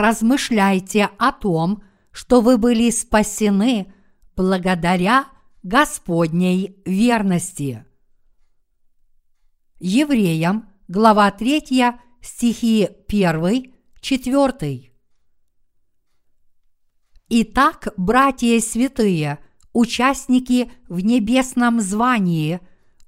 размышляйте о том, что вы были спасены благодаря Господней верности. Евреям, глава 3, стихи 1, 4. Итак, братья святые, участники в небесном звании,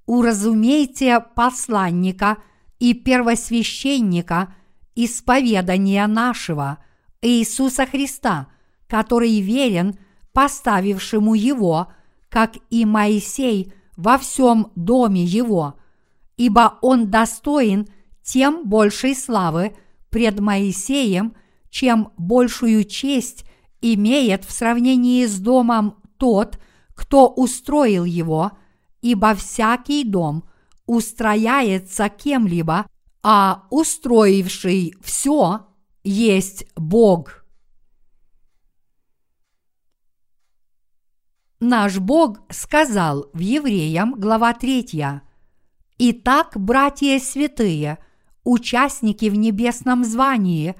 уразумейте посланника и первосвященника исповедания нашего Иисуса Христа, который верен поставившему его, как и Моисей во всем доме его, ибо он достоин тем большей славы пред Моисеем, чем большую честь имеет в сравнении с домом тот, кто устроил его, ибо всякий дом устрояется кем-либо, а устроивший все есть Бог. Наш Бог сказал в Евреям, глава 3, «Итак, братья святые, участники в небесном звании,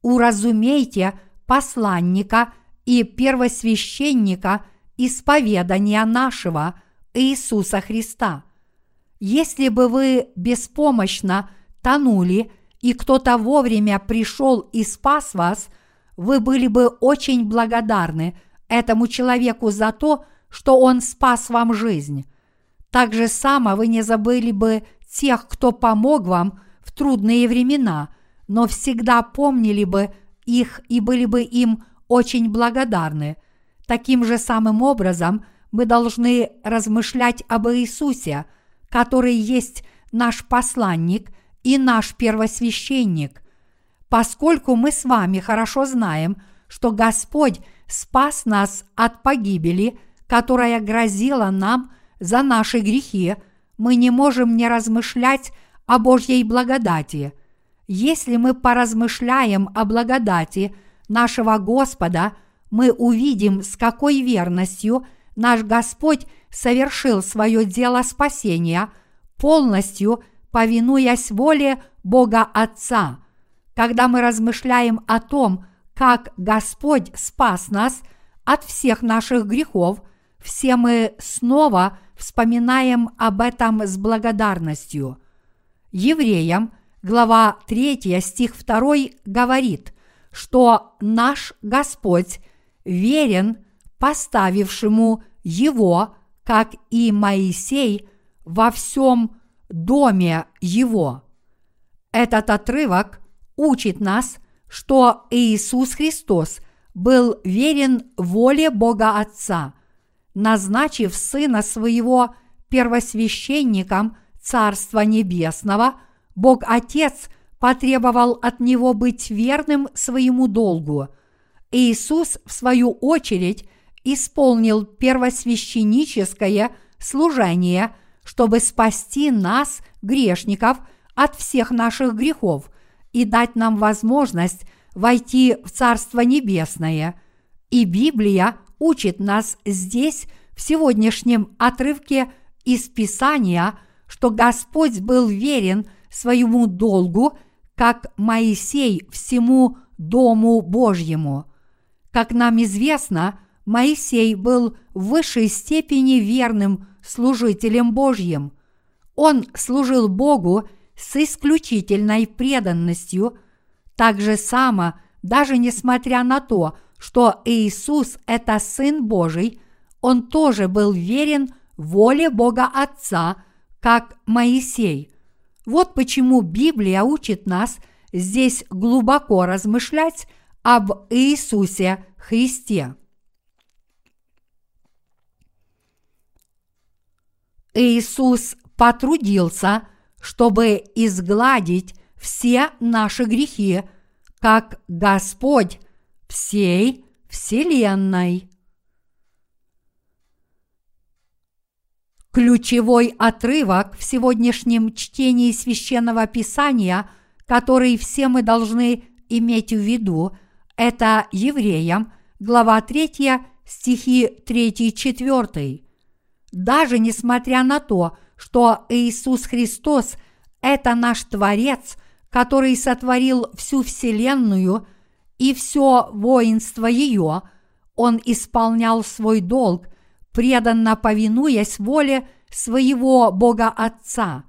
уразумейте посланника и первосвященника исповедания нашего Иисуса Христа. Если бы вы беспомощно тонули, и кто-то вовремя пришел и спас вас, вы были бы очень благодарны этому человеку за то, что он спас вам жизнь. Так же само вы не забыли бы тех, кто помог вам в трудные времена, но всегда помнили бы их и были бы им очень благодарны. Таким же самым образом мы должны размышлять об Иисусе, который есть наш посланник и наш первосвященник, поскольку мы с вами хорошо знаем, что Господь спас нас от погибели, которая грозила нам за наши грехи, мы не можем не размышлять о Божьей благодати – если мы поразмышляем о благодати нашего Господа, мы увидим, с какой верностью наш Господь совершил свое дело спасения, полностью повинуясь воле Бога Отца. Когда мы размышляем о том, как Господь спас нас от всех наших грехов, все мы снова вспоминаем об этом с благодарностью. Евреям – глава 3, стих 2 говорит, что наш Господь верен поставившему его, как и Моисей, во всем доме его. Этот отрывок учит нас, что Иисус Христос был верен воле Бога Отца, назначив Сына Своего первосвященником Царства Небесного – Бог Отец потребовал от него быть верным своему долгу. Иисус, в свою очередь, исполнил первосвященническое служение, чтобы спасти нас, грешников, от всех наших грехов и дать нам возможность войти в Царство Небесное. И Библия учит нас здесь, в сегодняшнем отрывке из Писания, что Господь был верен – своему долгу, как Моисей всему Дому Божьему. Как нам известно, Моисей был в высшей степени верным служителем Божьим. Он служил Богу с исключительной преданностью, так же само, даже несмотря на то, что Иисус – это Сын Божий, он тоже был верен воле Бога Отца, как Моисей. Вот почему Библия учит нас здесь глубоко размышлять об Иисусе Христе. Иисус потрудился, чтобы изгладить все наши грехи, как Господь всей Вселенной. Ключевой отрывок в сегодняшнем чтении священного писания, который все мы должны иметь в виду, это Евреям, глава 3, стихи 3-4. Даже несмотря на то, что Иисус Христос – это наш Творец, который сотворил всю Вселенную и все воинство ее, он исполнял свой долг, преданно повинуясь воле своего Бога Отца.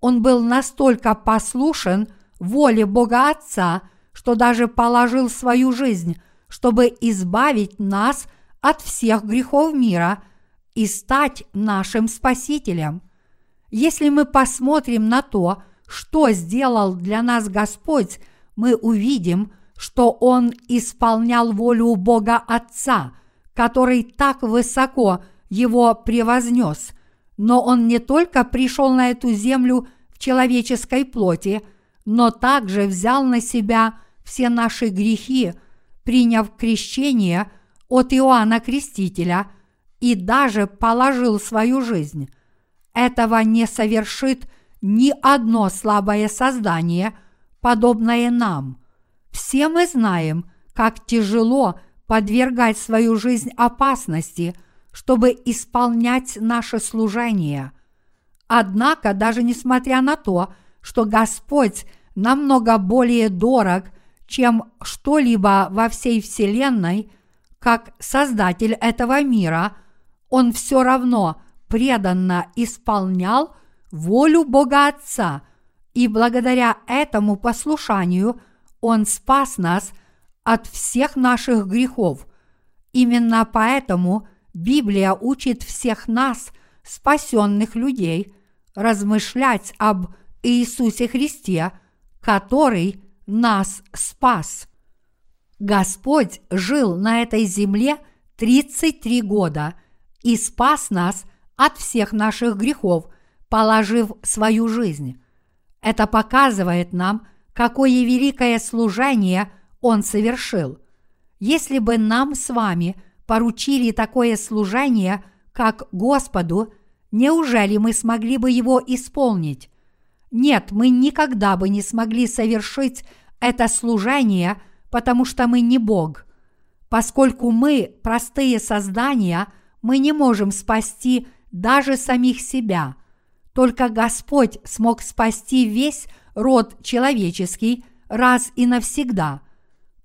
Он был настолько послушен воле Бога Отца, что даже положил свою жизнь, чтобы избавить нас от всех грехов мира и стать нашим Спасителем. Если мы посмотрим на то, что сделал для нас Господь, мы увидим, что Он исполнял волю Бога Отца, который так высоко его превознес, но Он не только пришел на эту землю в человеческой плоти, но также взял на себя все наши грехи, приняв крещение от Иоанна Крестителя и даже положил свою жизнь. Этого не совершит ни одно слабое создание, подобное нам. Все мы знаем, как тяжело подвергать свою жизнь опасности, чтобы исполнять наше служение. Однако, даже несмотря на то, что Господь намного более дорог, чем что-либо во всей Вселенной, как Создатель этого мира, Он все равно преданно исполнял волю Бога Отца, и благодаря этому послушанию Он спас нас от всех наших грехов. Именно поэтому Библия учит всех нас, спасенных людей, размышлять об Иисусе Христе, который нас спас. Господь жил на этой земле 33 года и спас нас от всех наших грехов, положив свою жизнь. Это показывает нам, какое великое служение Он совершил. Если бы нам с вами поручили такое служение, как Господу, неужели мы смогли бы его исполнить? Нет, мы никогда бы не смогли совершить это служение, потому что мы не Бог. Поскольку мы простые создания, мы не можем спасти даже самих себя. Только Господь смог спасти весь род человеческий раз и навсегда.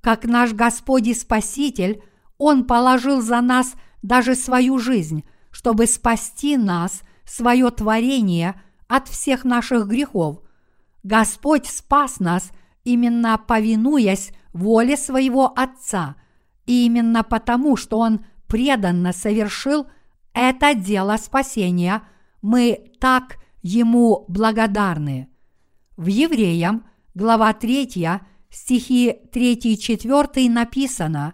Как наш Господь и Спаситель, Он положил за нас даже свою жизнь, чтобы спасти нас, свое творение – от всех наших грехов. Господь спас нас, именно повинуясь воле своего Отца, и именно потому, что Он преданно совершил это дело спасения, мы так Ему благодарны. В Евреям, глава 3, стихи 3-4 написано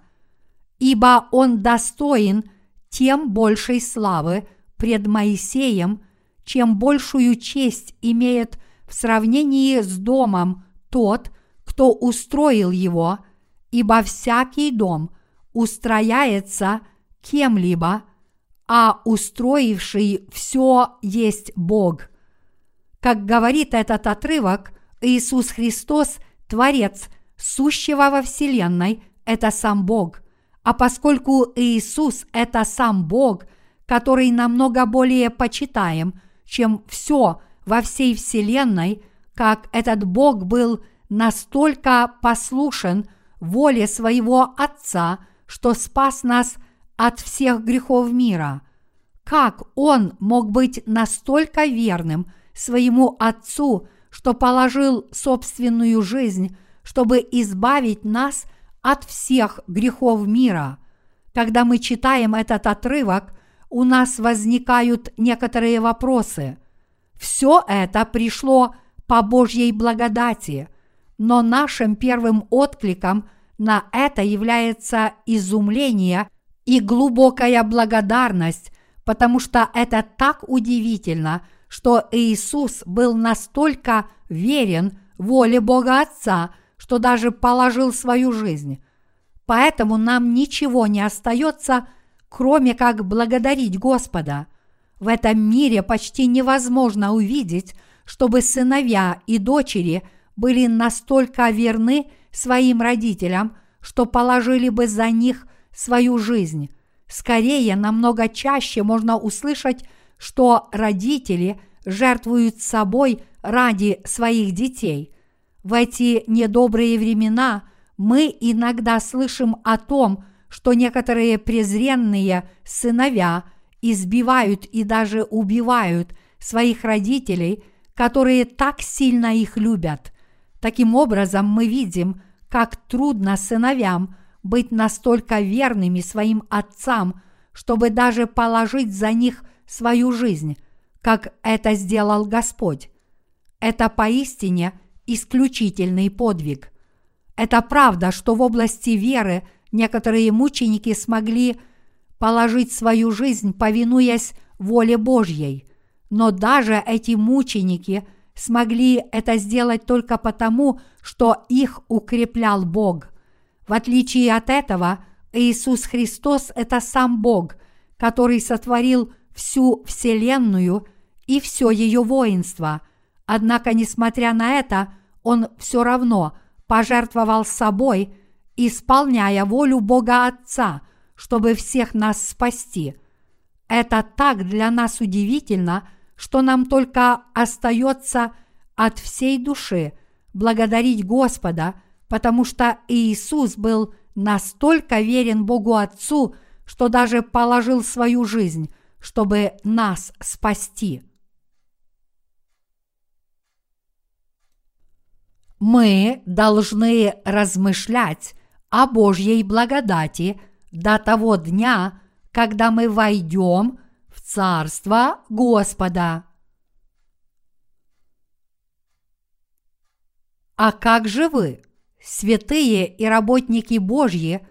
«Ибо Он достоин тем большей славы пред Моисеем – чем большую честь имеет в сравнении с домом тот, кто устроил его, ибо всякий дом устрояется кем-либо, а устроивший все есть Бог. Как говорит этот отрывок, Иисус Христос, Творец, сущего во Вселенной, это сам Бог. А поскольку Иисус – это сам Бог, который намного более почитаем – чем все во всей Вселенной, как этот Бог был настолько послушен воле своего Отца, что спас нас от всех грехов мира. Как Он мог быть настолько верным своему Отцу, что положил собственную жизнь, чтобы избавить нас от всех грехов мира? Когда мы читаем этот отрывок – у нас возникают некоторые вопросы. Все это пришло по Божьей благодати, но нашим первым откликом на это является изумление и глубокая благодарность, потому что это так удивительно, что Иисус был настолько верен воле Бога Отца, что даже положил свою жизнь. Поэтому нам ничего не остается, кроме как благодарить Господа. В этом мире почти невозможно увидеть, чтобы сыновья и дочери были настолько верны своим родителям, что положили бы за них свою жизнь. Скорее, намного чаще можно услышать, что родители жертвуют собой ради своих детей. В эти недобрые времена мы иногда слышим о том, что некоторые презренные сыновья избивают и даже убивают своих родителей, которые так сильно их любят. Таким образом, мы видим, как трудно сыновьям быть настолько верными своим отцам, чтобы даже положить за них свою жизнь, как это сделал Господь. Это поистине исключительный подвиг. Это правда, что в области веры некоторые мученики смогли положить свою жизнь, повинуясь воле Божьей. Но даже эти мученики смогли это сделать только потому, что их укреплял Бог. В отличие от этого, Иисус Христос – это сам Бог, который сотворил всю Вселенную и все ее воинство. Однако, несмотря на это, Он все равно пожертвовал собой, исполняя волю Бога Отца, чтобы всех нас спасти. Это так для нас удивительно, что нам только остается от всей души благодарить Господа, потому что Иисус был настолько верен Богу Отцу, что даже положил свою жизнь, чтобы нас спасти. Мы должны размышлять о Божьей благодати до того дня, когда мы войдем в Царство Господа. А как же вы, святые и работники Божьи,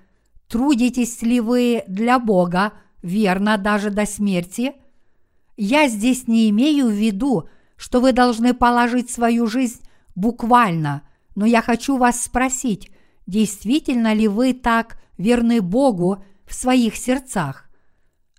трудитесь ли вы для Бога верно даже до смерти? Я здесь не имею в виду, что вы должны положить свою жизнь буквально, но я хочу вас спросить, действительно ли вы так верны Богу в своих сердцах?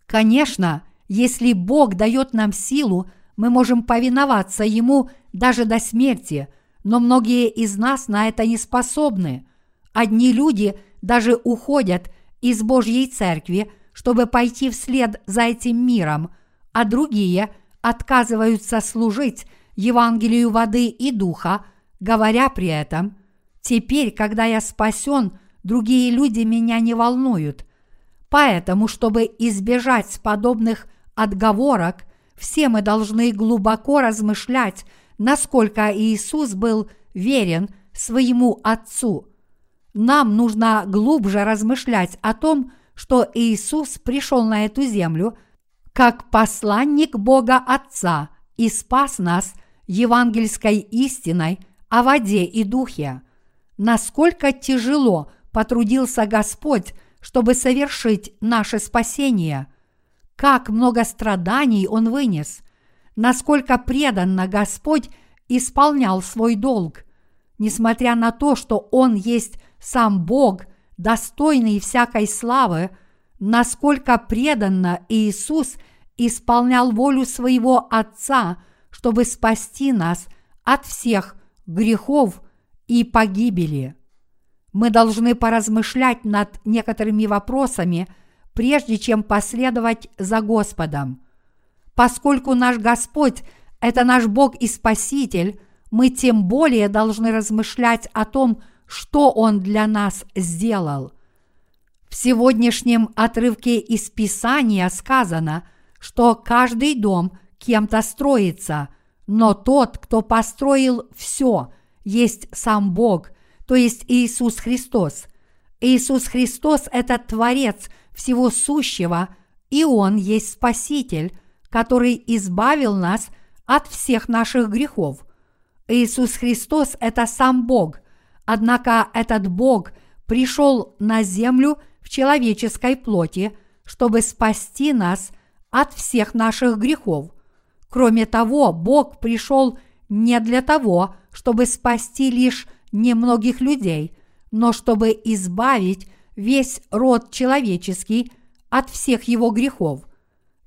Конечно, если Бог дает нам силу, мы можем повиноваться Ему даже до смерти, но многие из нас на это не способны. Одни люди даже уходят из Божьей Церкви, чтобы пойти вслед за этим миром, а другие отказываются служить Евангелию воды и духа, говоря при этом, «Теперь, когда я спасен, другие люди меня не волнуют». Поэтому, чтобы избежать подобных отговорок, все мы должны глубоко размышлять, насколько Иисус был верен своему Отцу. Нам нужно глубже размышлять о том, что Иисус пришел на эту землю как посланник Бога Отца и спас нас евангельской истиной о воде и духе. Насколько тяжело потрудился Господь, чтобы совершить наше спасение. Как много страданий Он вынес. Насколько преданно Господь исполнял свой долг. Несмотря на то, что Он есть сам Бог, достойный всякой славы, насколько преданно Иисус исполнял волю своего Отца, чтобы спасти нас от всех грехов и погибели. Мы должны поразмышлять над некоторыми вопросами, прежде чем последовать за Господом. Поскольку наш Господь – это наш Бог и Спаситель, мы тем более должны размышлять о том, что Он для нас сделал. В сегодняшнем отрывке из Писания сказано, что каждый дом кем-то строится, но тот, кто построил все, есть сам Бог, то есть Иисус Христос. Иисус Христос – это Творец всего сущего, и Он есть Спаситель, который избавил нас от всех наших грехов. Иисус Христос – это сам Бог, однако этот Бог пришел на землю в человеческой плоти, чтобы спасти нас от всех наших грехов. Кроме того, Бог пришел не для того, чтобы спасти лишь немногих людей, но чтобы избавить весь род человеческий от всех его грехов.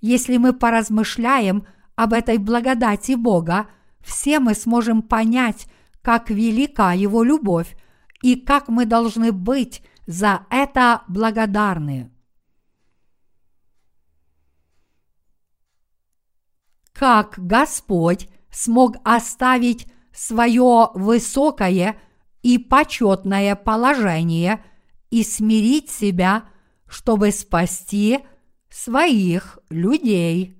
Если мы поразмышляем об этой благодати Бога, все мы сможем понять, как велика Его любовь и как мы должны быть за это благодарны. Как Господь смог оставить свое высокое и почетное положение и смирить себя, чтобы спасти своих людей.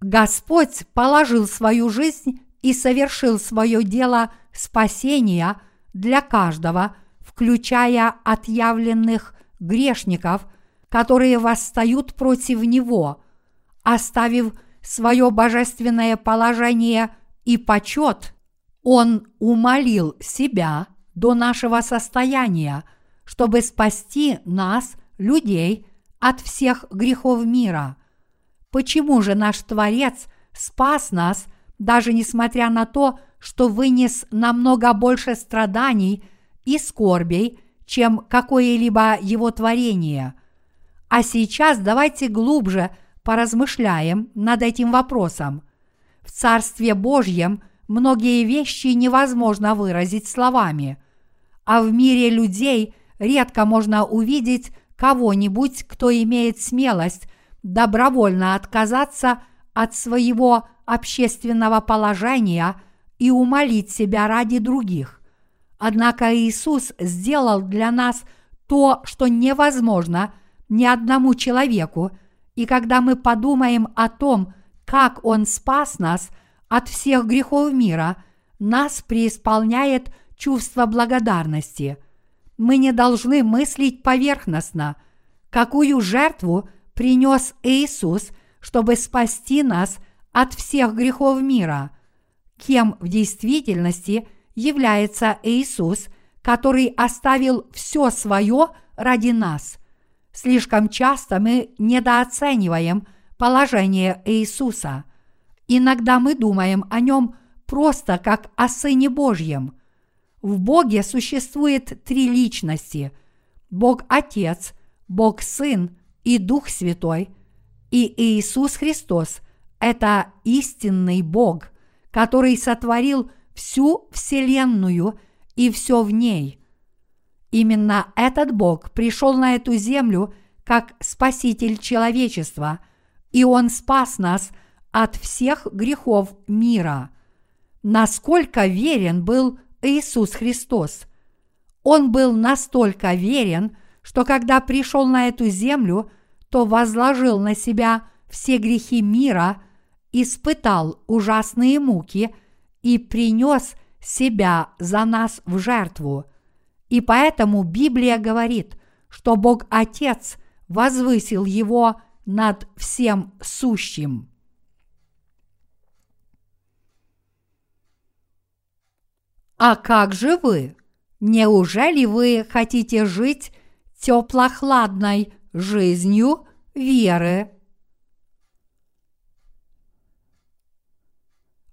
Господь положил свою жизнь и совершил свое дело спасения для каждого, включая отъявленных грешников, которые восстают против Него, оставив свое божественное положение и почет, Он умолил себя до нашего состояния, чтобы спасти нас, людей, от всех грехов мира. Почему же наш Творец спас нас, даже несмотря на то, что вынес намного больше страданий и скорбей, чем какое-либо его творение? А сейчас давайте глубже поразмышляем над этим вопросом. В Царстве Божьем многие вещи невозможно выразить словами, а в мире людей редко можно увидеть кого-нибудь, кто имеет смелость добровольно отказаться от своего общественного положения и умолить себя ради других. Однако Иисус сделал для нас то, что невозможно ни одному человеку, и когда мы подумаем о том, как Он спас нас от всех грехов мира, нас преисполняет чувство благодарности. Мы не должны мыслить поверхностно, какую жертву принес Иисус, чтобы спасти нас от всех грехов мира. Кем в действительности является Иисус, который оставил все свое ради нас. Слишком часто мы недооцениваем положение Иисуса. Иногда мы думаем о нем просто как о Сыне Божьем. В Боге существует три личности – Бог Отец, Бог Сын и Дух Святой. И Иисус Христос – это истинный Бог, который сотворил всю Вселенную и все в ней – Именно этот Бог пришел на эту землю как Спаситель человечества, и Он спас нас от всех грехов мира. Насколько верен был Иисус Христос? Он был настолько верен, что когда пришел на эту землю, то возложил на себя все грехи мира, испытал ужасные муки и принес себя за нас в жертву. И поэтому Библия говорит, что Бог Отец возвысил его над всем сущим. А как же вы? Неужели вы хотите жить теплохладной жизнью веры?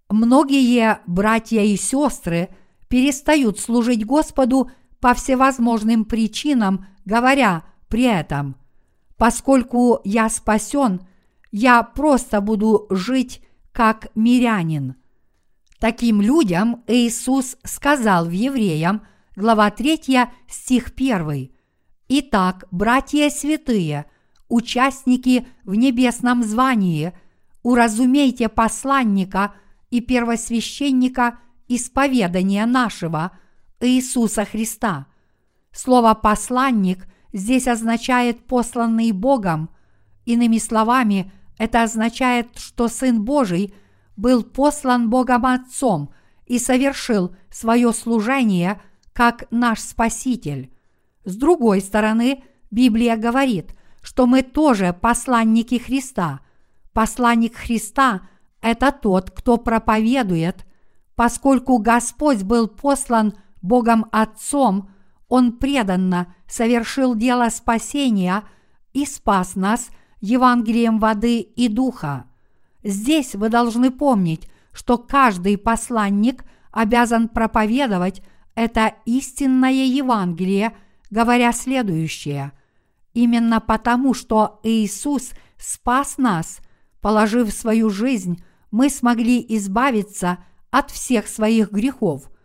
Многие братья и сестры перестают служить Господу по всевозможным причинам, говоря при этом, поскольку я спасен, я просто буду жить как мирянин. Таким людям Иисус сказал в Евреям, глава 3, стих 1. Итак, братья святые, участники в небесном звании, уразумейте посланника и первосвященника исповедания нашего – Иисуса Христа. Слово «посланник» здесь означает «посланный Богом». Иными словами, это означает, что Сын Божий был послан Богом Отцом и совершил свое служение как наш Спаситель. С другой стороны, Библия говорит, что мы тоже посланники Христа. Посланник Христа – это тот, кто проповедует, поскольку Господь был послан – Богом Отцом, Он преданно совершил дело спасения и спас нас Евангелием воды и духа. Здесь вы должны помнить, что каждый посланник обязан проповедовать это истинное Евангелие, говоря следующее. Именно потому, что Иисус спас нас, положив свою жизнь, мы смогли избавиться от всех своих грехов –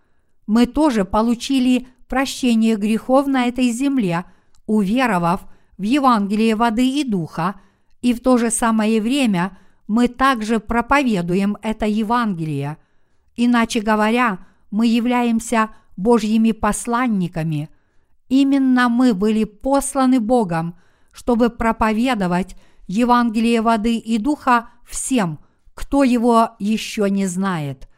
мы тоже получили прощение грехов на этой земле, уверовав в Евангелие воды и духа, и в то же самое время мы также проповедуем это Евангелие. Иначе говоря, мы являемся Божьими посланниками. Именно мы были посланы Богом, чтобы проповедовать Евангелие воды и духа всем, кто его еще не знает.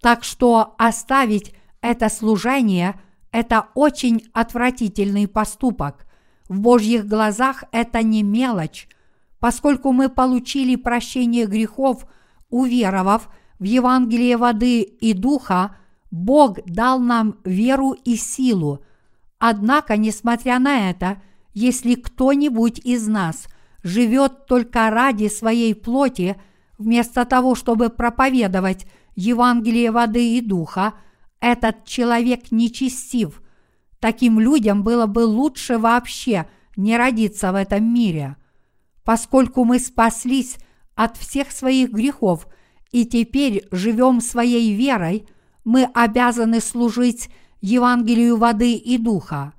Так что оставить это служение – это очень отвратительный поступок. В Божьих глазах это не мелочь, поскольку мы получили прощение грехов, уверовав в Евангелие воды и духа, Бог дал нам веру и силу. Однако, несмотря на это, если кто-нибудь из нас живет только ради своей плоти, вместо того, чтобы проповедовать Евангелие воды и духа, этот человек нечестив. Таким людям было бы лучше вообще не родиться в этом мире. Поскольку мы спаслись от всех своих грехов и теперь живем своей верой, мы обязаны служить Евангелию воды и духа.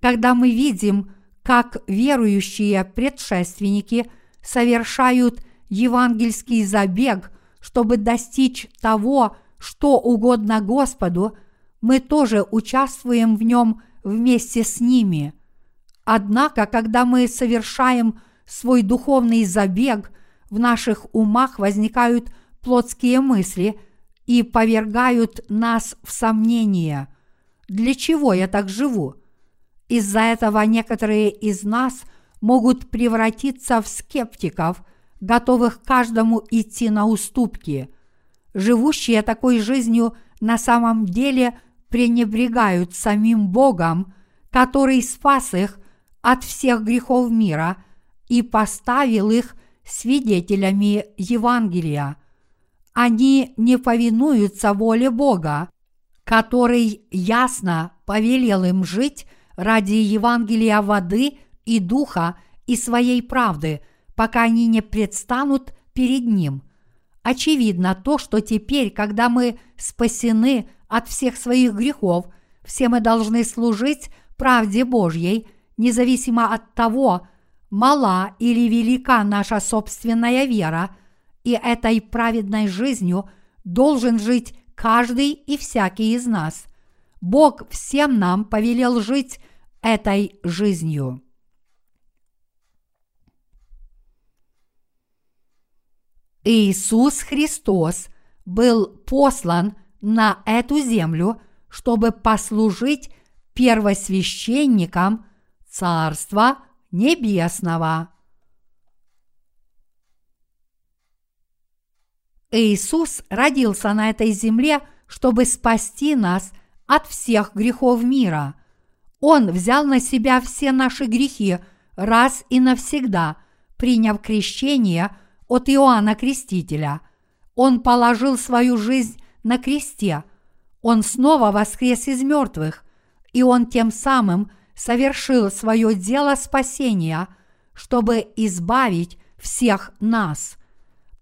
Когда мы видим, как верующие предшественники совершают евангельский забег, чтобы достичь того, что угодно Господу, мы тоже участвуем в нем вместе с ними. Однако, когда мы совершаем свой духовный забег, в наших умах возникают плотские мысли и повергают нас в сомнение. Для чего я так живу? Из-за этого некоторые из нас могут превратиться в скептиков, готовых каждому идти на уступки. Живущие такой жизнью на самом деле пренебрегают самим Богом, который спас их от всех грехов мира и поставил их свидетелями Евангелия. Они не повинуются воле Бога, который ясно повелел им жить ради Евангелия воды и духа и своей правды, пока они не предстанут перед Ним. Очевидно то, что теперь, когда мы спасены от всех своих грехов, все мы должны служить правде Божьей, независимо от того, мала или велика наша собственная вера, и этой праведной жизнью должен жить каждый и всякий из нас. Бог всем нам повелел жить этой жизнью. Иисус Христос был послан на эту землю, чтобы послужить первосвященником Царства Небесного. Иисус родился на этой земле, чтобы спасти нас от всех грехов мира. Он взял на себя все наши грехи раз и навсегда, приняв крещение от Иоанна Крестителя. Он положил свою жизнь на кресте. Он снова воскрес из мертвых, и он тем самым совершил свое дело спасения, чтобы избавить всех нас –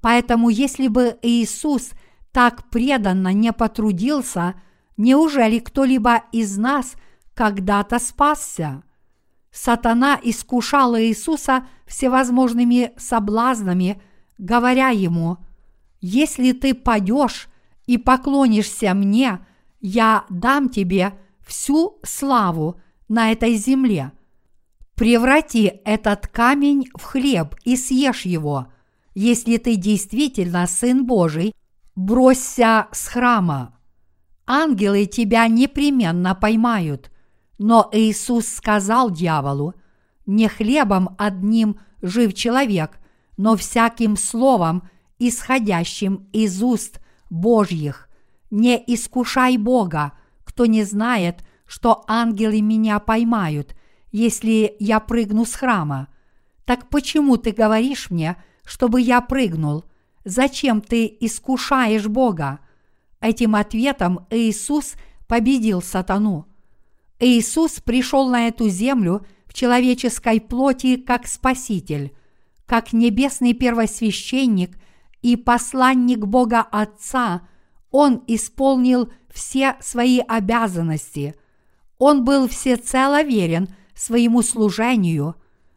Поэтому если бы Иисус так преданно не потрудился, неужели кто-либо из нас когда-то спасся? Сатана искушал Иисуса всевозможными соблазнами, говоря ему, «Если ты падешь и поклонишься мне, я дам тебе всю славу на этой земле. Преврати этот камень в хлеб и съешь его, если ты действительно Сын Божий, бросься с храма. Ангелы тебя непременно поймают. Но Иисус сказал дьяволу, не хлебом одним жив человек, но всяким словом, исходящим из уст Божьих. Не искушай Бога, кто не знает, что ангелы меня поймают, если я прыгну с храма. Так почему ты говоришь мне, чтобы я прыгнул? Зачем ты искушаешь Бога? Этим ответом Иисус победил сатану. Иисус пришел на эту землю в человеческой плоти как Спаситель, как небесный первосвященник и посланник Бога Отца. Он исполнил все свои обязанности. Он был всецело верен своему служению.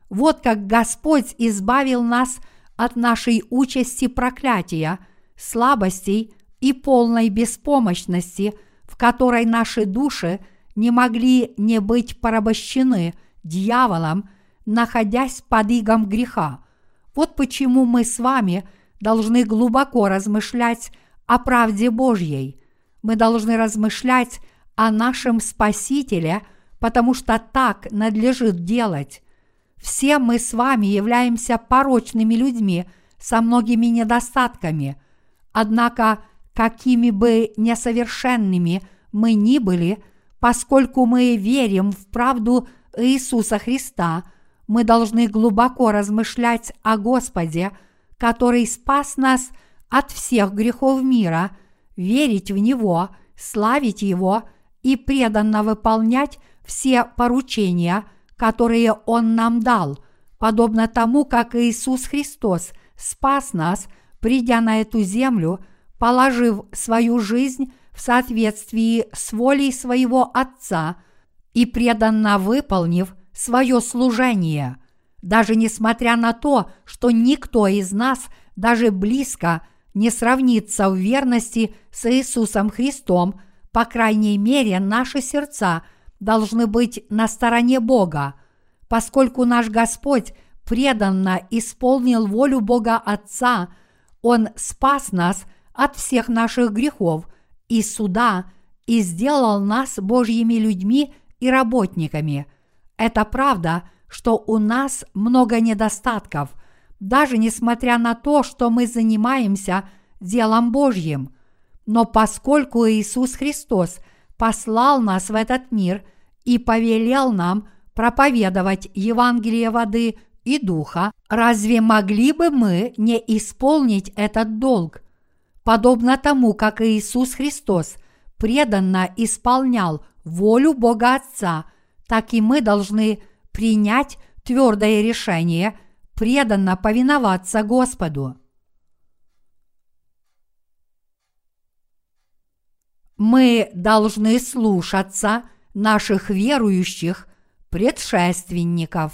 Вот как Господь избавил нас от нашей участи проклятия, слабостей и полной беспомощности, в которой наши души не могли не быть порабощены дьяволом, находясь под игом греха. Вот почему мы с вами должны глубоко размышлять о правде Божьей. Мы должны размышлять о нашем Спасителе, потому что так надлежит делать. Все мы с вами являемся порочными людьми со многими недостатками. Однако, какими бы несовершенными мы ни были, поскольку мы верим в правду Иисуса Христа, мы должны глубоко размышлять о Господе, который спас нас от всех грехов мира, верить в Него, славить Его и преданно выполнять все поручения – которые Он нам дал, подобно тому, как Иисус Христос спас нас, придя на эту землю, положив свою жизнь в соответствии с волей своего Отца и преданно выполнив свое служение. Даже несмотря на то, что никто из нас даже близко не сравнится в верности с Иисусом Христом, по крайней мере, наши сердца – должны быть на стороне Бога, поскольку наш Господь преданно исполнил волю Бога Отца, Он спас нас от всех наших грехов и суда и сделал нас Божьими людьми и работниками. Это правда, что у нас много недостатков, даже несмотря на то, что мы занимаемся делом Божьим. Но поскольку Иисус Христос – послал нас в этот мир и повелел нам проповедовать Евангелие воды и духа, разве могли бы мы не исполнить этот долг? Подобно тому, как Иисус Христос преданно исполнял волю Бога Отца, так и мы должны принять твердое решение преданно повиноваться Господу. Мы должны слушаться наших верующих предшественников.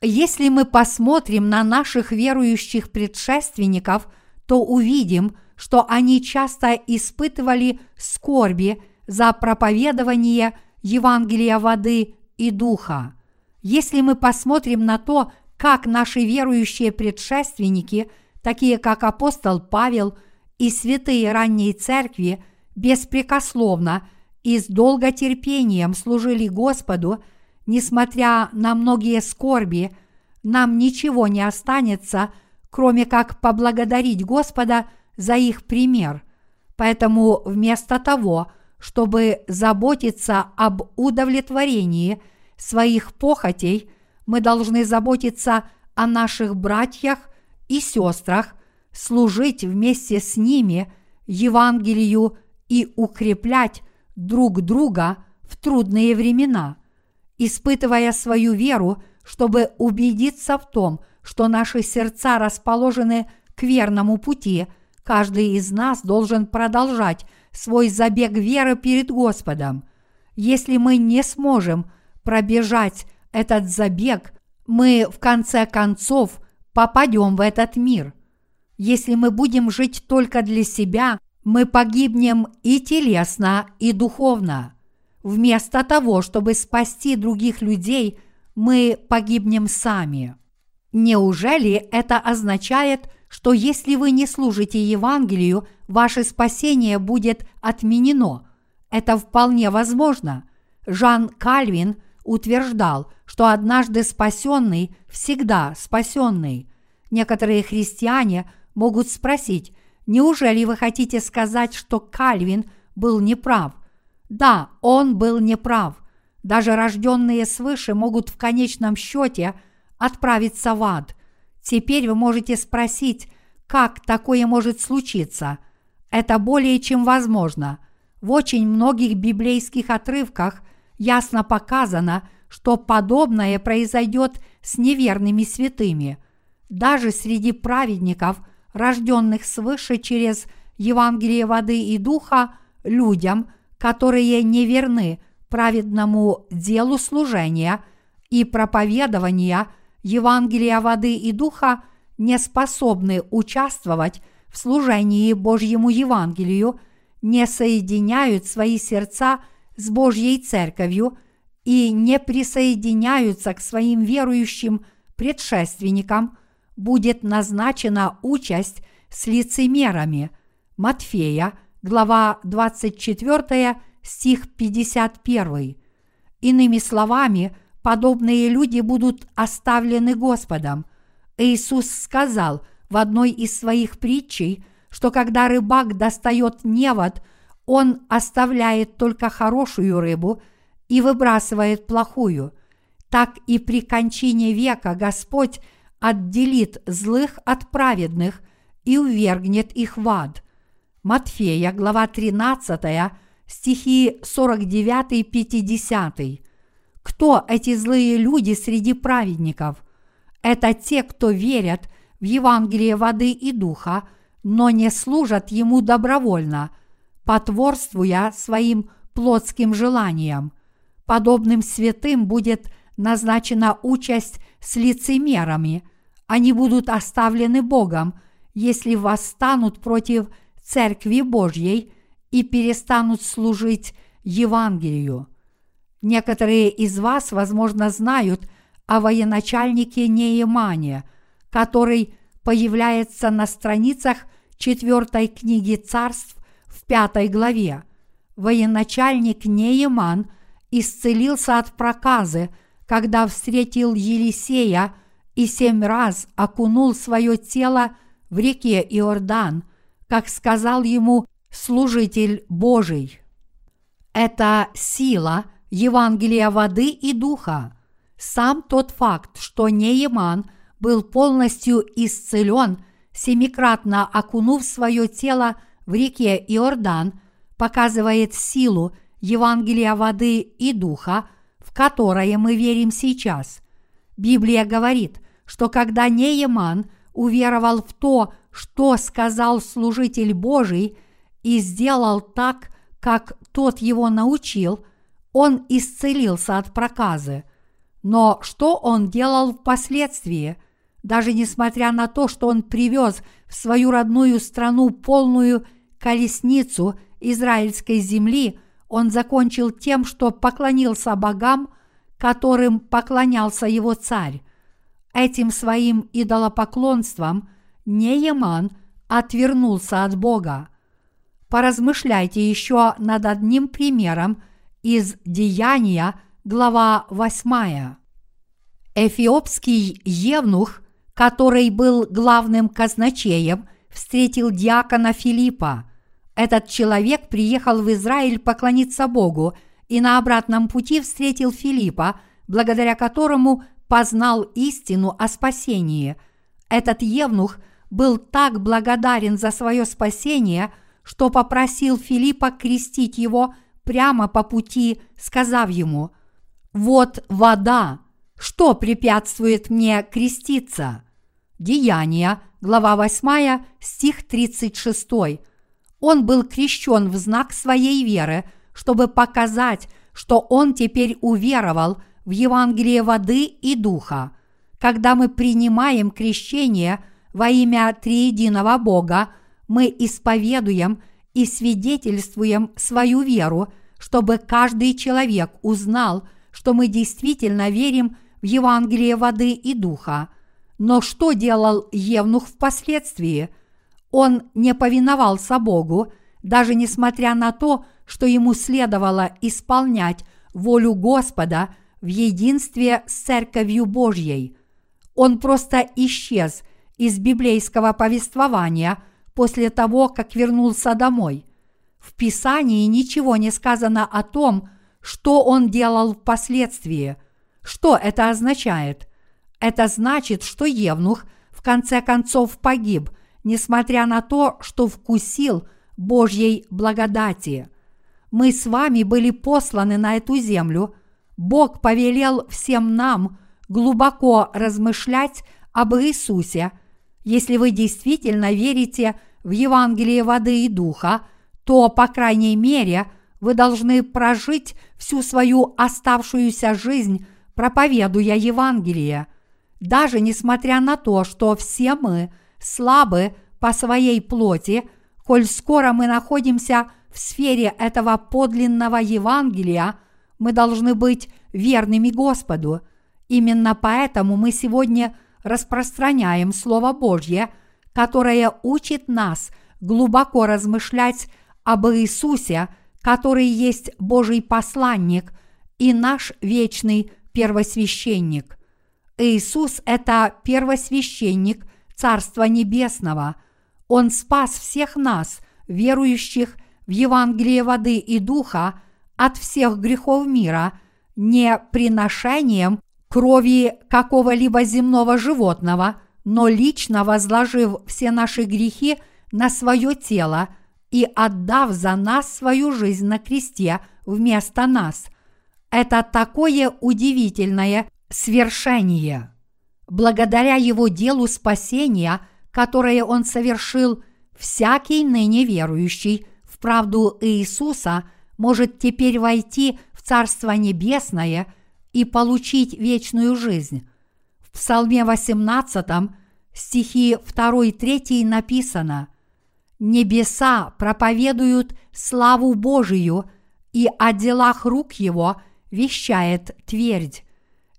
Если мы посмотрим на наших верующих предшественников, то увидим, что они часто испытывали скорби за проповедование Евангелия воды и духа. Если мы посмотрим на то, как наши верующие предшественники – такие как апостол Павел и святые ранней церкви, беспрекословно и с долготерпением служили Господу, несмотря на многие скорби, нам ничего не останется, кроме как поблагодарить Господа за их пример. Поэтому вместо того, чтобы заботиться об удовлетворении своих похотей, мы должны заботиться о наших братьях и сестрах, служить вместе с ними Евангелию и укреплять друг друга в трудные времена, испытывая свою веру, чтобы убедиться в том, что наши сердца расположены к верному пути, каждый из нас должен продолжать свой забег веры перед Господом. Если мы не сможем пробежать этот забег, мы в конце концов – попадем в этот мир. Если мы будем жить только для себя, мы погибнем и телесно, и духовно. Вместо того, чтобы спасти других людей, мы погибнем сами. Неужели это означает, что если вы не служите Евангелию, ваше спасение будет отменено? Это вполне возможно. Жан Кальвин утверждал, что однажды спасенный всегда спасенный. Некоторые христиане могут спросить, неужели вы хотите сказать, что Кальвин был неправ? Да, он был неправ. Даже рожденные свыше могут в конечном счете отправиться в ад. Теперь вы можете спросить, как такое может случиться? Это более чем возможно. В очень многих библейских отрывках ясно показано, что подобное произойдет с неверными святыми – даже среди праведников, рожденных свыше через Евангелие воды и духа, людям, которые не верны праведному делу служения и проповедования Евангелия воды и духа, не способны участвовать в служении Божьему Евангелию, не соединяют свои сердца с Божьей Церковью и не присоединяются к своим верующим предшественникам, будет назначена участь с лицемерами. Матфея, глава 24, стих 51. Иными словами, подобные люди будут оставлены Господом. Иисус сказал в одной из своих притчей, что когда рыбак достает невод, он оставляет только хорошую рыбу и выбрасывает плохую. Так и при кончине века Господь отделит злых от праведных и увергнет их в ад. Матфея, глава 13, стихи 49-50. Кто эти злые люди среди праведников? Это те, кто верят в Евангелие воды и духа, но не служат ему добровольно, потворствуя своим плотским желаниям. Подобным святым будет назначена участь с лицемерами. Они будут оставлены Богом, если восстанут против Церкви Божьей и перестанут служить Евангелию. Некоторые из вас, возможно, знают о военачальнике Неемане, который появляется на страницах четвертой книги царств в пятой главе. Военачальник Нееман исцелился от проказы, когда встретил Елисея и семь раз окунул свое тело в реке Иордан, как сказал ему служитель Божий. Это сила Евангелия воды и духа. Сам тот факт, что Нееман был полностью исцелен, семикратно окунув свое тело в реке Иордан, показывает силу Евангелия воды и духа, в которое мы верим сейчас. Библия говорит, что когда Нееман уверовал в то, что сказал служитель Божий – и сделал так, как тот его научил, он исцелился от проказы. Но что он делал впоследствии? Даже несмотря на то, что он привез в свою родную страну полную колесницу израильской земли, он закончил тем, что поклонился богам, которым поклонялся его царь. Этим своим идолопоклонством Нееман отвернулся от Бога поразмышляйте еще над одним примером из Деяния, глава 8. Эфиопский евнух, который был главным казначеем, встретил диакона Филиппа. Этот человек приехал в Израиль поклониться Богу и на обратном пути встретил Филиппа, благодаря которому познал истину о спасении. Этот евнух был так благодарен за свое спасение – что попросил Филиппа крестить его прямо по пути, сказав ему, «Вот вода, что препятствует мне креститься?» Деяния, глава 8, стих 36. Он был крещен в знак своей веры, чтобы показать, что он теперь уверовал в Евангелие воды и духа. Когда мы принимаем крещение во имя Триединого Бога, мы исповедуем и свидетельствуем свою веру, чтобы каждый человек узнал, что мы действительно верим в Евангелие воды и духа. Но что делал Евнух впоследствии? Он не повиновался Богу, даже несмотря на то, что ему следовало исполнять волю Господа в единстве с Церковью Божьей. Он просто исчез из библейского повествования – после того, как вернулся домой. В Писании ничего не сказано о том, что он делал впоследствии. Что это означает? Это значит, что Евнух в конце концов погиб, несмотря на то, что вкусил Божьей благодати. Мы с вами были посланы на эту землю. Бог повелел всем нам глубоко размышлять об Иисусе. Если вы действительно верите в Евангелие воды и духа, то, по крайней мере, вы должны прожить всю свою оставшуюся жизнь, проповедуя Евангелие. даже несмотря на то, что все мы слабы по своей плоти, коль скоро мы находимся в сфере этого подлинного Евангелия, мы должны быть верными Господу. Именно поэтому мы сегодня распространяем Слово Божье, которое учит нас глубоко размышлять об Иисусе, который есть Божий посланник и наш вечный первосвященник. Иисус – это первосвященник Царства Небесного. Он спас всех нас, верующих в Евангелие воды и духа, от всех грехов мира не приношением крови какого-либо земного животного, но лично возложив все наши грехи на свое тело и отдав за нас свою жизнь на кресте вместо нас. Это такое удивительное свершение. Благодаря его делу спасения, которое он совершил, всякий ныне верующий в правду Иисуса может теперь войти в Царство Небесное и получить вечную жизнь. В Псалме 18 стихи 2-3 написано «Небеса проповедуют славу Божию, и о делах рук Его вещает твердь.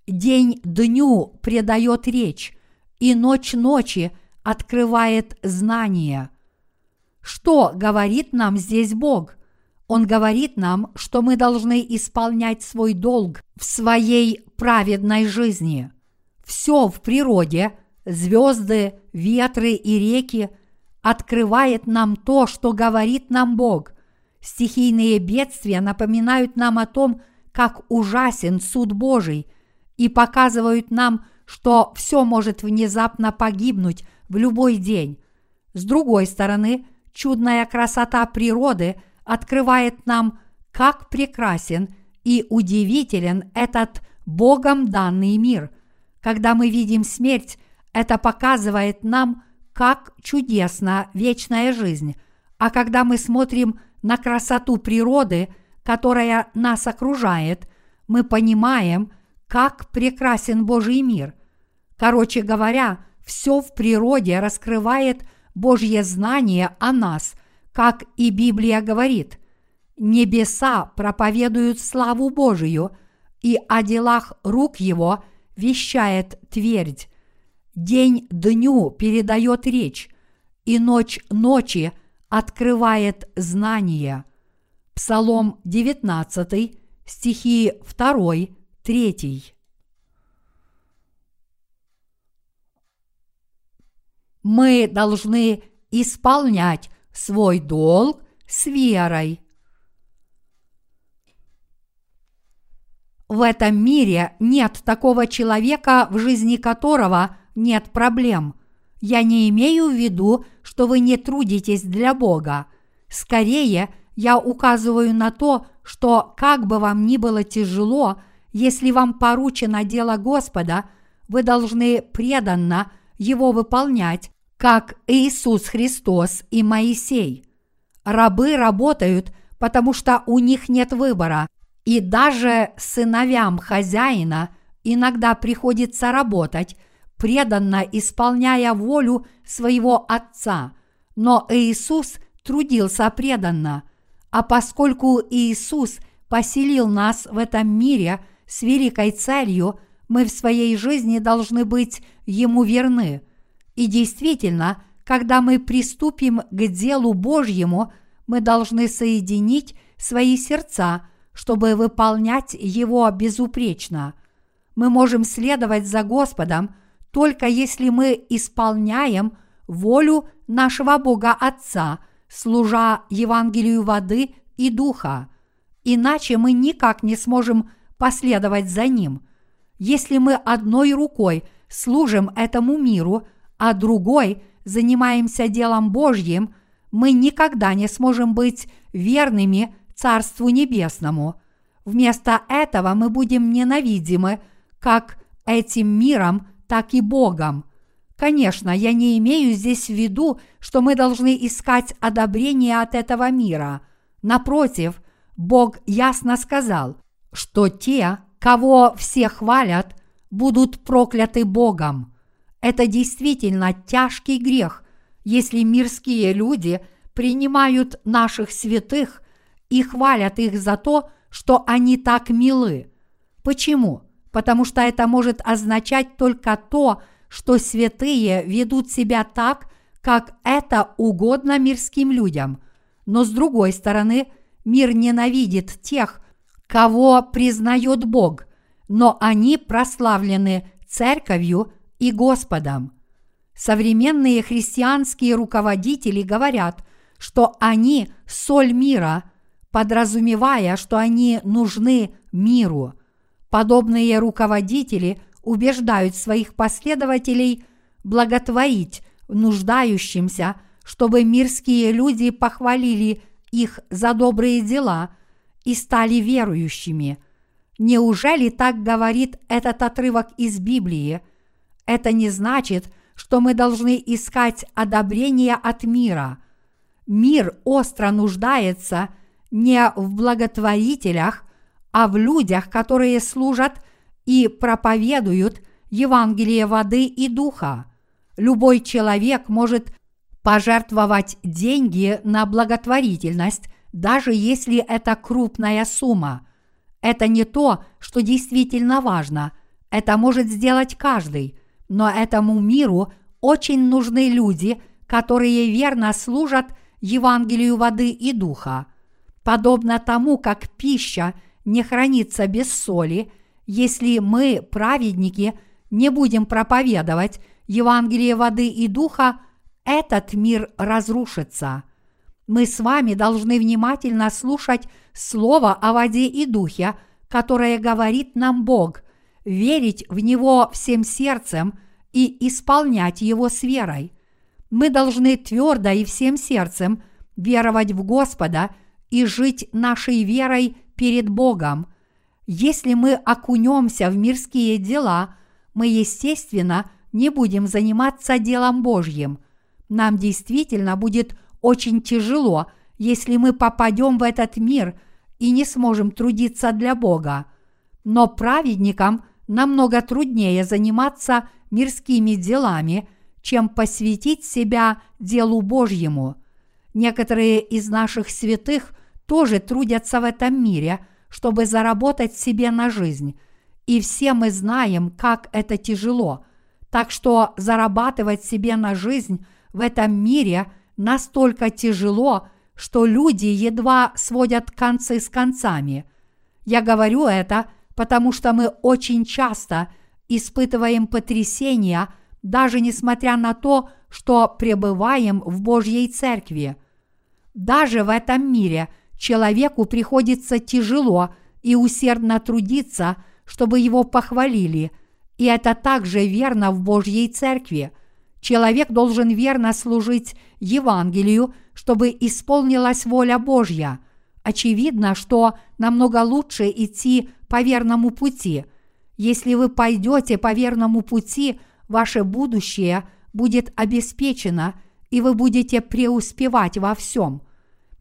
День дню предает речь, и ночь ночи открывает знание». Что говорит нам здесь Бог? Он говорит нам, что мы должны исполнять свой долг в своей праведной жизни. Все в природе, звезды, ветры и реки открывает нам то, что говорит нам Бог. Стихийные бедствия напоминают нам о том, как ужасен суд Божий, и показывают нам, что все может внезапно погибнуть в любой день. С другой стороны, чудная красота природы открывает нам, как прекрасен и удивителен этот Богом данный мир. Когда мы видим смерть, это показывает нам, как чудесна вечная жизнь. А когда мы смотрим на красоту природы, которая нас окружает, мы понимаем, как прекрасен Божий мир. Короче говоря, все в природе раскрывает Божье знание о нас, как и Библия говорит. Небеса проповедуют славу Божию, и о делах рук Его вещает твердь. День дню передает речь, и ночь ночи открывает знание. Псалом 19, стихи 2, 3. Мы должны исполнять свой долг с верой. В этом мире нет такого человека, в жизни которого нет проблем. Я не имею в виду, что вы не трудитесь для Бога. Скорее, я указываю на то, что как бы вам ни было тяжело, если вам поручено дело Господа, вы должны преданно его выполнять, как Иисус Христос и Моисей. Рабы работают, потому что у них нет выбора, и даже сыновьям хозяина иногда приходится работать, преданно исполняя волю своего Отца. Но Иисус трудился преданно, а поскольку Иисус поселил нас в этом мире с великой целью, мы в своей жизни должны быть Ему верны. И действительно, когда мы приступим к делу Божьему, мы должны соединить свои сердца, чтобы выполнять его безупречно. Мы можем следовать за Господом – только если мы исполняем волю нашего Бога Отца, служа Евангелию воды и духа. Иначе мы никак не сможем последовать за Ним. Если мы одной рукой служим этому миру, а другой занимаемся делом Божьим, мы никогда не сможем быть верными Царству Небесному. Вместо этого мы будем ненавидимы как этим миром, так и Богом. Конечно, я не имею здесь в виду, что мы должны искать одобрение от этого мира. Напротив, Бог ясно сказал, что те, кого все хвалят, будут прокляты Богом. Это действительно тяжкий грех, если мирские люди принимают наших святых и хвалят их за то, что они так милы. Почему? Потому что это может означать только то, что святые ведут себя так, как это угодно мирским людям. Но с другой стороны, мир ненавидит тех, кого признает Бог, но они прославлены церковью и Господом. Современные христианские руководители говорят, что они соль мира, подразумевая, что они нужны миру. Подобные руководители убеждают своих последователей благотворить нуждающимся, чтобы мирские люди похвалили их за добрые дела и стали верующими. Неужели так говорит этот отрывок из Библии? Это не значит, что мы должны искать одобрение от мира. Мир остро нуждается не в благотворителях, а в людях, которые служат и проповедуют Евангелие воды и духа. Любой человек может пожертвовать деньги на благотворительность, даже если это крупная сумма. Это не то, что действительно важно. Это может сделать каждый. Но этому миру очень нужны люди, которые верно служат Евангелию воды и духа. Подобно тому, как пища не хранится без соли, если мы, праведники, не будем проповедовать Евангелие воды и духа, этот мир разрушится. Мы с вами должны внимательно слушать Слово о воде и духе, которое говорит нам Бог, верить в Него всем сердцем и исполнять Его с верой. Мы должны твердо и всем сердцем веровать в Господа и жить нашей верой перед Богом. Если мы окунемся в мирские дела, мы, естественно, не будем заниматься делом Божьим. Нам действительно будет очень тяжело, если мы попадем в этот мир и не сможем трудиться для Бога. Но праведникам намного труднее заниматься мирскими делами, чем посвятить себя делу Божьему. Некоторые из наших святых тоже трудятся в этом мире, чтобы заработать себе на жизнь. И все мы знаем, как это тяжело. Так что зарабатывать себе на жизнь в этом мире – настолько тяжело, что люди едва сводят концы с концами. Я говорю это, потому что мы очень часто испытываем потрясения, даже несмотря на то, что пребываем в Божьей Церкви. Даже в этом мире человеку приходится тяжело и усердно трудиться, чтобы его похвалили, и это также верно в Божьей Церкви – Человек должен верно служить Евангелию, чтобы исполнилась воля Божья. Очевидно, что намного лучше идти по верному пути. Если вы пойдете по верному пути, ваше будущее будет обеспечено, и вы будете преуспевать во всем.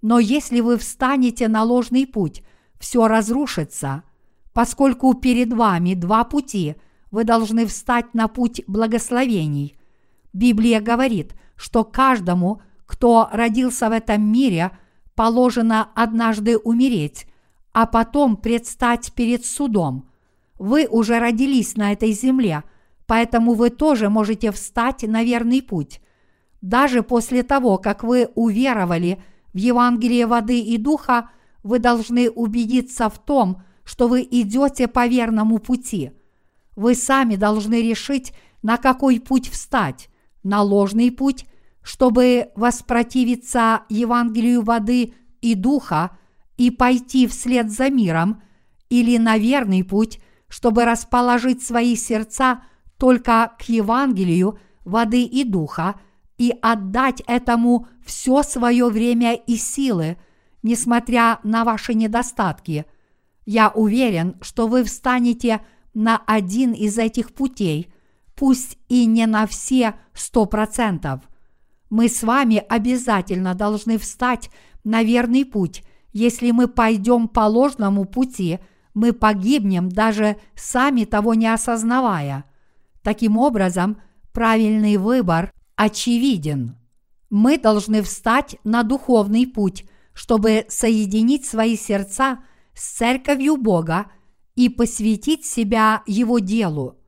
Но если вы встанете на ложный путь, все разрушится. Поскольку перед вами два пути, вы должны встать на путь благословений. Библия говорит, что каждому, кто родился в этом мире, положено однажды умереть, а потом предстать перед судом. Вы уже родились на этой земле, поэтому вы тоже можете встать на верный путь. Даже после того, как вы уверовали в Евангелие воды и духа, вы должны убедиться в том, что вы идете по верному пути. Вы сами должны решить, на какой путь встать на ложный путь, чтобы воспротивиться Евангелию воды и духа и пойти вслед за миром, или на верный путь, чтобы расположить свои сердца только к Евангелию воды и духа и отдать этому все свое время и силы, несмотря на ваши недостатки. Я уверен, что вы встанете на один из этих путей – пусть и не на все сто процентов. Мы с вами обязательно должны встать на верный путь, если мы пойдем по ложному пути, мы погибнем, даже сами того не осознавая. Таким образом, правильный выбор очевиден. Мы должны встать на духовный путь, чтобы соединить свои сердца с церковью Бога и посвятить себя Его делу.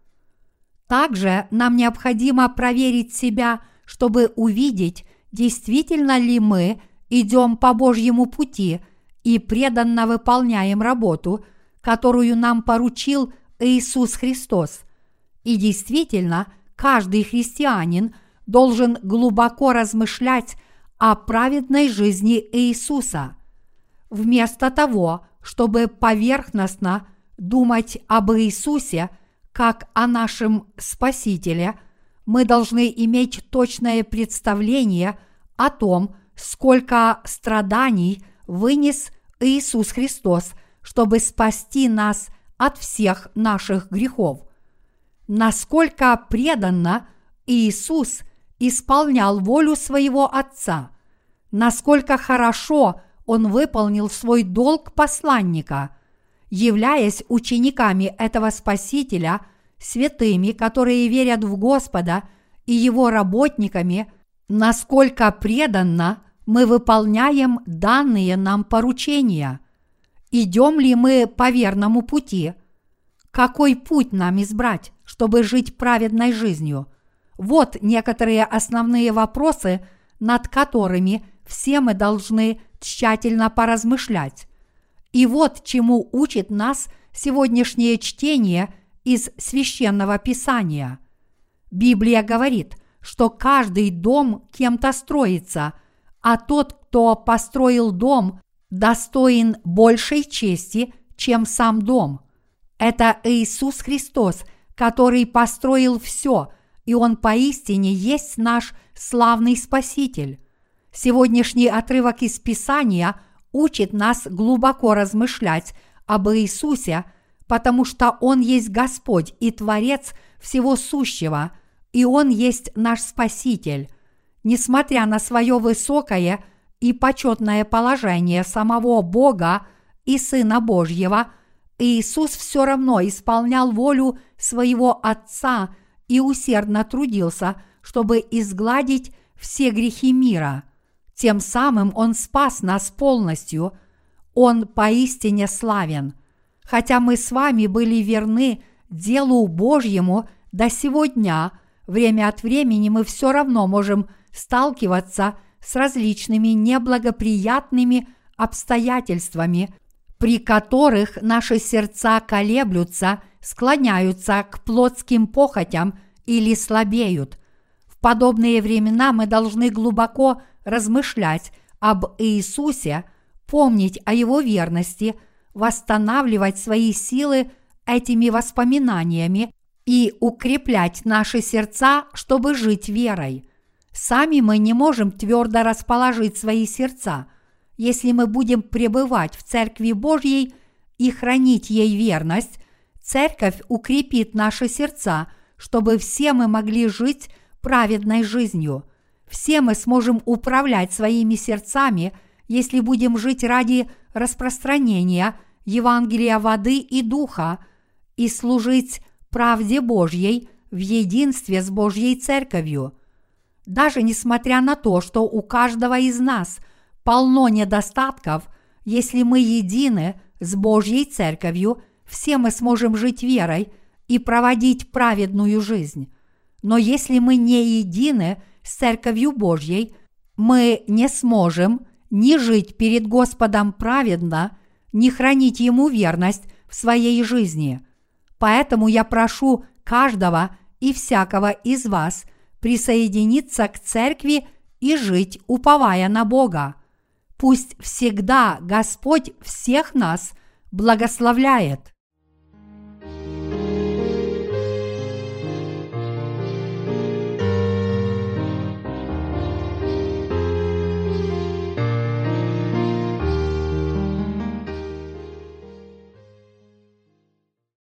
Также нам необходимо проверить себя, чтобы увидеть, действительно ли мы идем по Божьему пути и преданно выполняем работу, которую нам поручил Иисус Христос. И действительно, каждый христианин должен глубоко размышлять о праведной жизни Иисуса. Вместо того, чтобы поверхностно думать об Иисусе как о нашем Спасителе, мы должны иметь точное представление о том, сколько страданий вынес Иисус Христос, чтобы спасти нас от всех наших грехов. Насколько преданно Иисус исполнял волю своего Отца, насколько хорошо Он выполнил свой долг посланника, являясь учениками этого Спасителя, святыми, которые верят в Господа, и Его работниками, насколько преданно мы выполняем данные нам поручения. Идем ли мы по верному пути? Какой путь нам избрать, чтобы жить праведной жизнью – вот некоторые основные вопросы, над которыми все мы должны тщательно поразмышлять. И вот чему учит нас сегодняшнее чтение из священного писания. Библия говорит, что каждый дом кем-то строится, а тот, кто построил дом, достоин большей чести, чем сам дом. Это Иисус Христос, который построил все – и Он поистине есть наш славный Спаситель. Сегодняшний отрывок из Писания учит нас глубоко размышлять об Иисусе, потому что Он есть Господь и Творец всего сущего, и Он есть наш Спаситель. Несмотря на свое высокое и почетное положение самого Бога и Сына Божьего, Иисус все равно исполнял волю своего Отца – и усердно трудился, чтобы изгладить все грехи мира. Тем самым Он спас нас полностью. Он поистине славен. Хотя мы с вами были верны делу Божьему до сего дня, время от времени мы все равно можем сталкиваться с различными неблагоприятными обстоятельствами, при которых наши сердца колеблются склоняются к плотским похотям или слабеют. В подобные времена мы должны глубоко размышлять об Иисусе, помнить о Его верности, восстанавливать свои силы этими воспоминаниями и укреплять наши сердца, чтобы жить верой. Сами мы не можем твердо расположить свои сердца, если мы будем пребывать в Церкви Божьей и хранить ей верность, Церковь укрепит наши сердца, чтобы все мы могли жить праведной жизнью. Все мы сможем управлять своими сердцами, если будем жить ради распространения Евангелия воды и духа и служить правде Божьей в единстве с Божьей Церковью. Даже несмотря на то, что у каждого из нас полно недостатков, если мы едины с Божьей Церковью – все мы сможем жить верой и проводить праведную жизнь. Но если мы не едины с Церковью Божьей, мы не сможем ни жить перед Господом праведно, ни хранить Ему верность в своей жизни. Поэтому я прошу каждого и всякого из вас присоединиться к Церкви и жить, уповая на Бога. Пусть всегда Господь всех нас благословляет.